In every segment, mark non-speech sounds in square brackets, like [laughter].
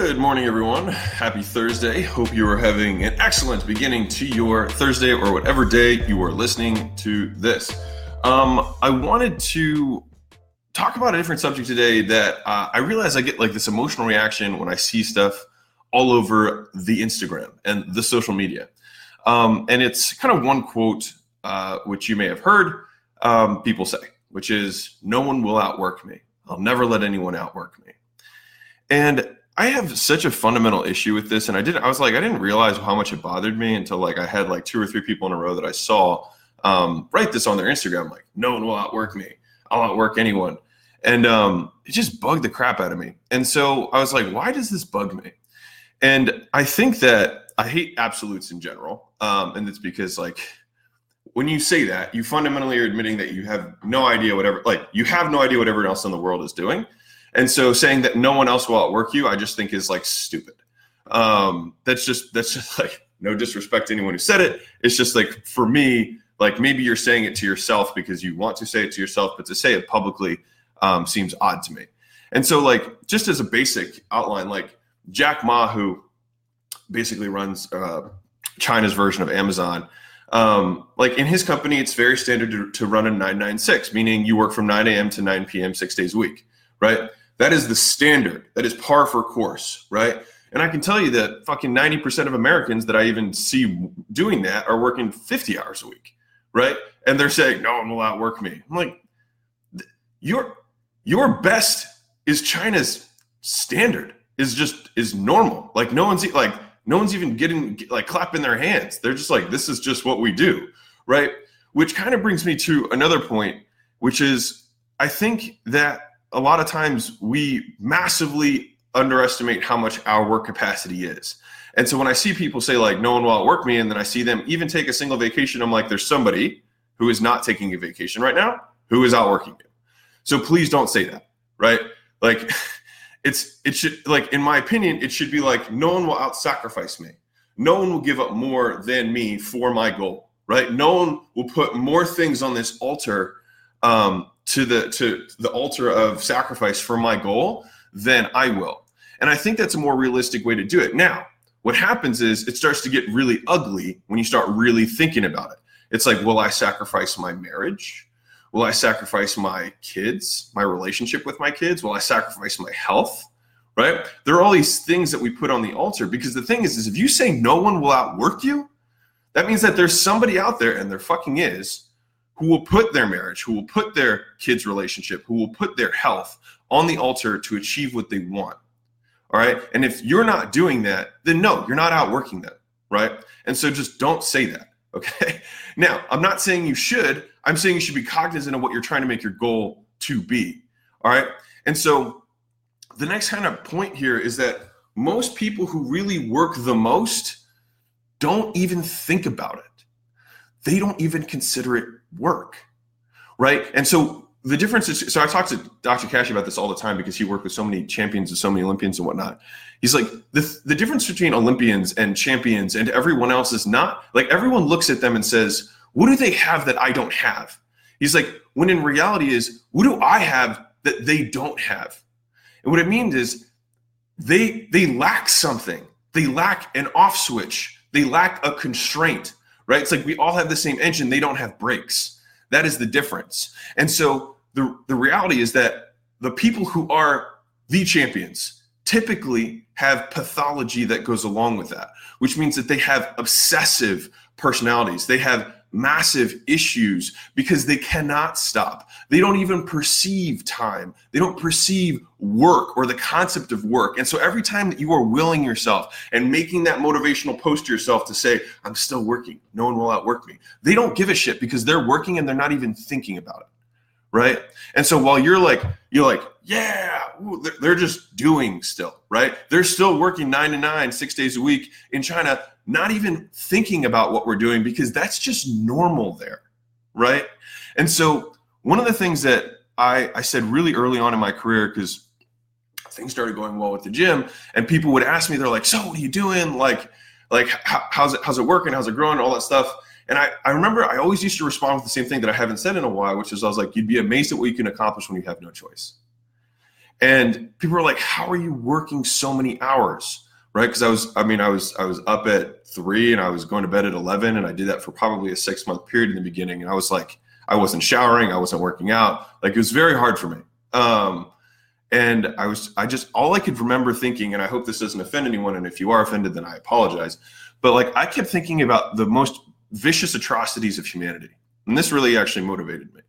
Good morning, everyone. Happy Thursday. Hope you are having an excellent beginning to your Thursday or whatever day you are listening to this. Um, I wanted to talk about a different subject today that uh, I realize I get like this emotional reaction when I see stuff all over the Instagram and the social media. Um, and it's kind of one quote, uh, which you may have heard um, people say, which is, No one will outwork me. I'll never let anyone outwork me. And I have such a fundamental issue with this, and I didn't. I was like, I didn't realize how much it bothered me until like I had like two or three people in a row that I saw um, write this on their Instagram, like, "No one will outwork me. I'll outwork anyone," and um, it just bugged the crap out of me. And so I was like, why does this bug me? And I think that I hate absolutes in general, um, and it's because like when you say that, you fundamentally are admitting that you have no idea whatever, like you have no idea what everyone else in the world is doing and so saying that no one else will outwork you, I just think is like stupid. Um, that's just that's just like no disrespect to anyone who said it. It's just like for me, like maybe you're saying it to yourself because you want to say it to yourself, but to say it publicly um, seems odd to me. And so, like, just as a basic outline, like Jack Ma, who basically runs uh, China's version of Amazon, um, like in his company, it's very standard to, to run a 996, meaning you work from 9 a.m. to 9 p.m. six days a week, right? That is the standard. That is par for course, right? And I can tell you that fucking 90% of Americans that I even see doing that are working 50 hours a week, right? And they're saying, no one will outwork me. I'm like, your your best is China's standard, is just is normal. Like no one's like no one's even getting like clapping their hands. They're just like, this is just what we do, right? Which kind of brings me to another point, which is I think that a lot of times we massively underestimate how much our work capacity is. And so when I see people say like no one will outwork me, and then I see them even take a single vacation, I'm like, there's somebody who is not taking a vacation right now who is outworking you. So please don't say that, right? Like [laughs] it's it should like in my opinion, it should be like no one will out sacrifice me. No one will give up more than me for my goal, right? No one will put more things on this altar um, to the to the altar of sacrifice for my goal, then I will. And I think that's a more realistic way to do it. Now, what happens is it starts to get really ugly when you start really thinking about it. It's like, will I sacrifice my marriage? Will I sacrifice my kids, my relationship with my kids? Will I sacrifice my health? Right? There are all these things that we put on the altar because the thing is, is if you say no one will outwork you, that means that there's somebody out there, and there fucking is, who will put their marriage, who will put their kids' relationship, who will put their health on the altar to achieve what they want. All right. And if you're not doing that, then no, you're not outworking them. Right. And so just don't say that. [laughs] Okay. Now, I'm not saying you should. I'm saying you should be cognizant of what you're trying to make your goal to be. All right. And so the next kind of point here is that most people who really work the most don't even think about it they don't even consider it work. Right. And so the difference is so I talk to Dr. Cash about this all the time because he worked with so many champions and so many Olympians and whatnot. He's like, the, the difference between Olympians and champions and everyone else is not like everyone looks at them and says, What do they have that I don't have? He's like, when in reality is, what do I have that they don't have? And what it means is they they lack something. They lack an off switch. They lack a constraint right? It's like we all have the same engine, they don't have brakes. That is the difference. And so the, the reality is that the people who are the champions typically have pathology that goes along with that, which means that they have obsessive personalities. They have massive issues because they cannot stop. They don't even perceive time. They don't perceive work or the concept of work. And so every time that you are willing yourself and making that motivational post to yourself to say, I'm still working, no one will outwork me, they don't give a shit because they're working and they're not even thinking about it. Right. And so while you're like, you're like, yeah, they're just doing still, right? They're still working nine to nine, six days a week in China not even thinking about what we're doing because that's just normal there, right? And so, one of the things that I, I said really early on in my career, because things started going well with the gym, and people would ask me, they're like, "So, what are you doing? Like, like how, how's it how's it working? How's it growing? All that stuff." And I, I remember I always used to respond with the same thing that I haven't said in a while, which is I was like, "You'd be amazed at what you can accomplish when you have no choice." And people were like, "How are you working so many hours?" Right? Because I was, I mean, I was, I was up at three and I was going to bed at eleven, and I did that for probably a six month period in the beginning. And I was like, I wasn't showering, I wasn't working out. Like it was very hard for me. Um, and I was, I just, all I could remember thinking, and I hope this doesn't offend anyone. And if you are offended, then I apologize. But like, I kept thinking about the most vicious atrocities of humanity. And this really actually motivated me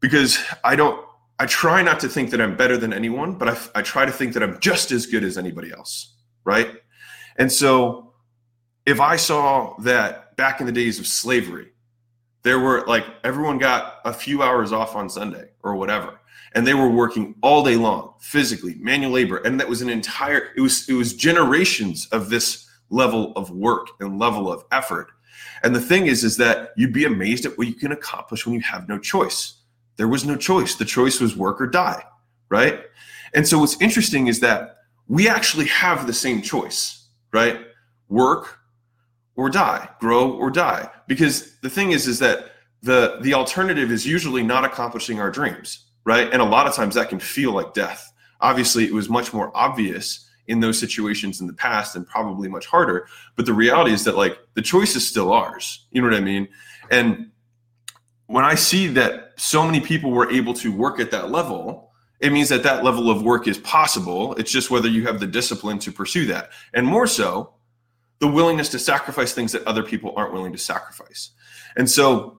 because I don't, I try not to think that I'm better than anyone, but I, I try to think that I'm just as good as anybody else. Right. And so if I saw that back in the days of slavery, there were like everyone got a few hours off on Sunday or whatever and they were working all day long physically manual labor and that was an entire it was it was generations of this level of work and level of effort and the thing is is that you'd be amazed at what you can accomplish when you have no choice. There was no choice. The choice was work or die right? And so what's interesting is that we actually have the same choice right? Work or die grow or die. Because the thing is is that the the alternative is usually not accomplishing our dreams right? And a lot of times that can feel like death. Obviously, it was much more obvious in those situations in the past and probably much harder. But the reality is that like the choice is still ours. You know what I mean? And when I see that so many people were able to work at that level, it means that that level of work is possible. It's just whether you have the discipline to pursue that. And more so, the willingness to sacrifice things that other people aren't willing to sacrifice. And so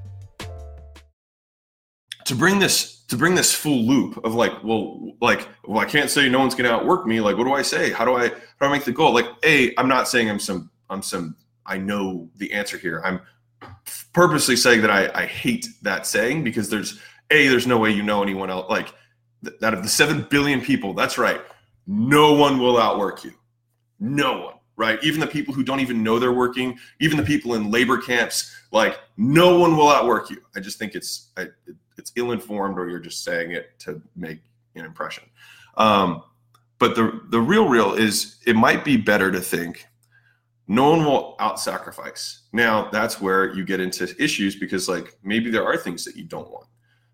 to bring this to bring this full loop of like well like well i can't say no one's to outwork me. Like what do i say? How do i how do i make the goal? Like a i'm not saying i'm some i'm some i know the answer here. I'm purposely saying that i i hate that saying because there's a there's no way you know anyone else like that of the 7 billion people that's right no one will outwork you. No one right? Even the people who don't even know they're working even the people in labor camps like no one will outwork you. I just think it's I, it, it's ill-informed or you're just saying it to make an impression. Um, but the the real real is it might be better to think no one will out sacrifice. Now that's where you get into issues because like maybe there are things that you don't want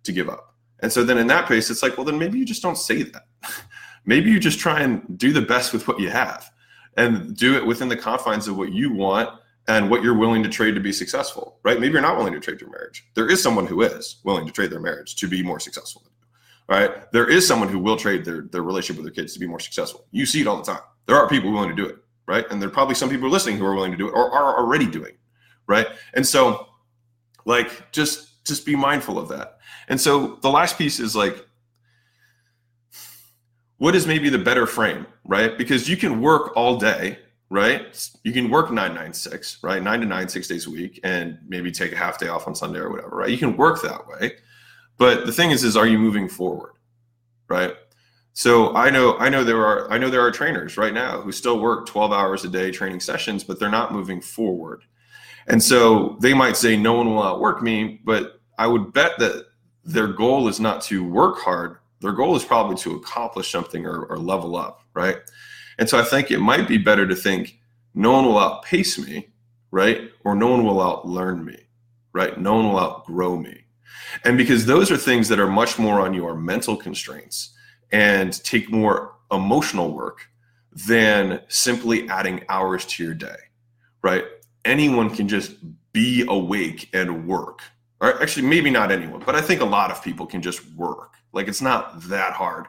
to give up. And so then in that case, it's like, well, then maybe you just don't say that. [laughs] maybe you just try and do the best with what you have and do it within the confines of what you want and what you're willing to trade to be successful, right? Maybe you're not willing to trade your marriage. There is someone who is willing to trade their marriage to be more successful. Right? There is someone who will trade their, their relationship with their kids to be more successful. You see it all the time. There are people willing to do it, right? And there are probably some people listening who are willing to do it or are already doing, right? And so, like, just just be mindful of that. And so the last piece is like, what is maybe the better frame, right? Because you can work all day right? You can work 996, right? Nine to nine, six days a week, and maybe take a half day off on Sunday or whatever, right? You can work that way. But the thing is, is are you moving forward? Right. So I know I know there are I know there are trainers right now who still work 12 hours a day training sessions, but they're not moving forward. And so they might say no one will outwork me, but I would bet that their goal is not to work hard. Their goal is probably to accomplish something or, or level up, right? And so I think it might be better to think no one will outpace me, right? Or no one will outlearn me, right? No one will outgrow me. And because those are things that are much more on your mental constraints and take more emotional work than simply adding hours to your day, right? Anyone can just be awake and work. Or actually, maybe not anyone, but I think a lot of people can just work. Like it's not that hard.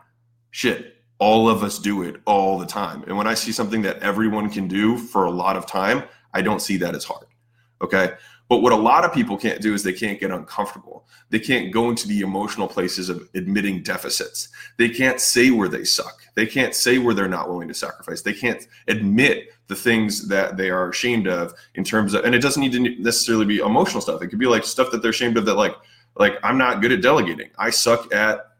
Shit, all of us do it all the time. And when I see something that everyone can do for a lot of time, I don't see that as hard. Okay. But what a lot of people can't do is they can't get uncomfortable. They can't go into the emotional places of admitting deficits. They can't say where they suck. They can't say where they're not willing to sacrifice. They can't admit the things that they are ashamed of in terms of, and it doesn't need to necessarily be emotional stuff. It could be like stuff that they're ashamed of that, like, like I'm not good at delegating. I suck at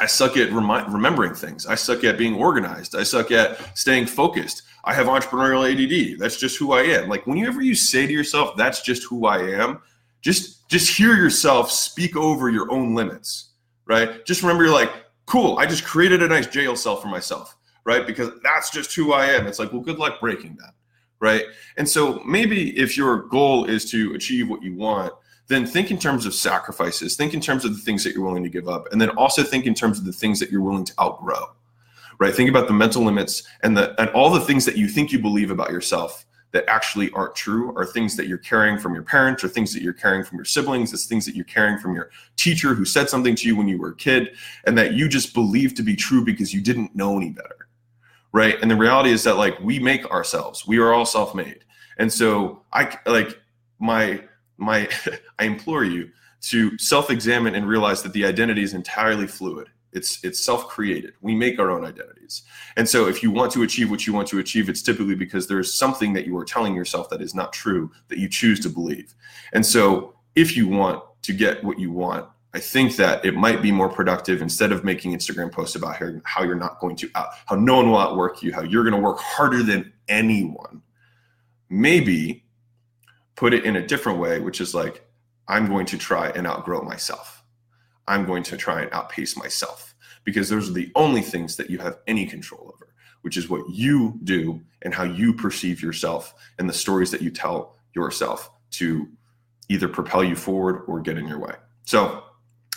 I suck at remi- remembering things. I suck at being organized. I suck at staying focused. I have entrepreneurial ADD. That's just who I am. Like whenever you say to yourself, "That's just who I am," just just hear yourself speak over your own limits, right? Just remember, you're like, "Cool, I just created a nice jail cell for myself." Right, because that's just who I am. It's like, well, good luck breaking that right? And so maybe if your goal is to achieve what you want, then think in terms of sacrifices, think in terms of the things that you're willing to give up, and then also think in terms of the things that you're willing to outgrow. Right? Think about the mental limits and the and all the things that you think you believe about yourself that actually aren't true are things that you're carrying from your parents or things that you're carrying from your siblings it's things that you're carrying from your teacher who said something to you when you were a kid and that you just believe to be true because you didn't know any better right and the reality is that like we make ourselves we are all self-made and so i like my my [laughs] i implore you to self-examine and realize that the identity is entirely fluid. It's it's self-created. We make our own identities. And so if you want to achieve what you want to achieve it's typically because there's something that you are telling yourself that is not true that you choose to believe. And so if you want to get what you want I think that it might be more productive instead of making Instagram posts about how, you're not going to out, how no one will outwork you, how you're going to work harder than anyone. Maybe put it in a different way, which is like, I'm going to try and outgrow myself. I'm going to try and outpace myself because those are the only things that you have any control over, which is what you do and how you perceive yourself and the stories that you tell yourself to either propel you forward or get in your way. So,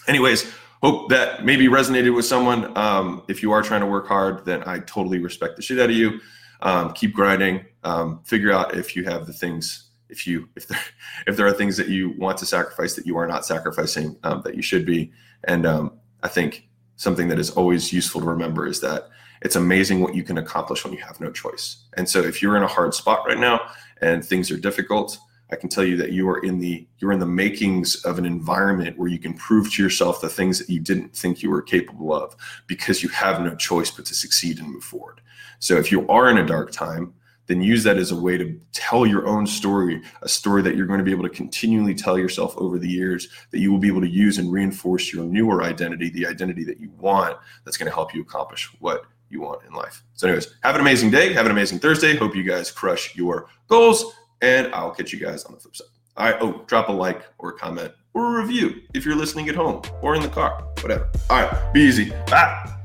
anyways, hope that maybe resonated with someone. Um, if you are trying to work hard, then I totally respect the shit out of you. Um, keep grinding. Um, figure out if you have the things, if you if there [laughs] if there are things that you want to sacrifice that you are not sacrificing um, that you should be. And um, I think something that is always useful to remember is that it's amazing what you can accomplish when you have no choice. And so if you're in a hard spot right now and things are difficult, I can tell you that you are in the you're in the makings of an environment where you can prove to yourself the things that you didn't think you were capable of because you have no choice but to succeed and move forward. So if you are in a dark time, then use that as a way to tell your own story, a story that you're going to be able to continually tell yourself over the years that you will be able to use and reinforce your newer identity, the identity that you want that's going to help you accomplish what you want in life. So anyways, have an amazing day, have an amazing Thursday. Hope you guys crush your goals and I'll catch you guys on the flip side. All right. Oh, drop a like or a comment or a review if you're listening at home or in the car, whatever. All right. Be easy. Bye.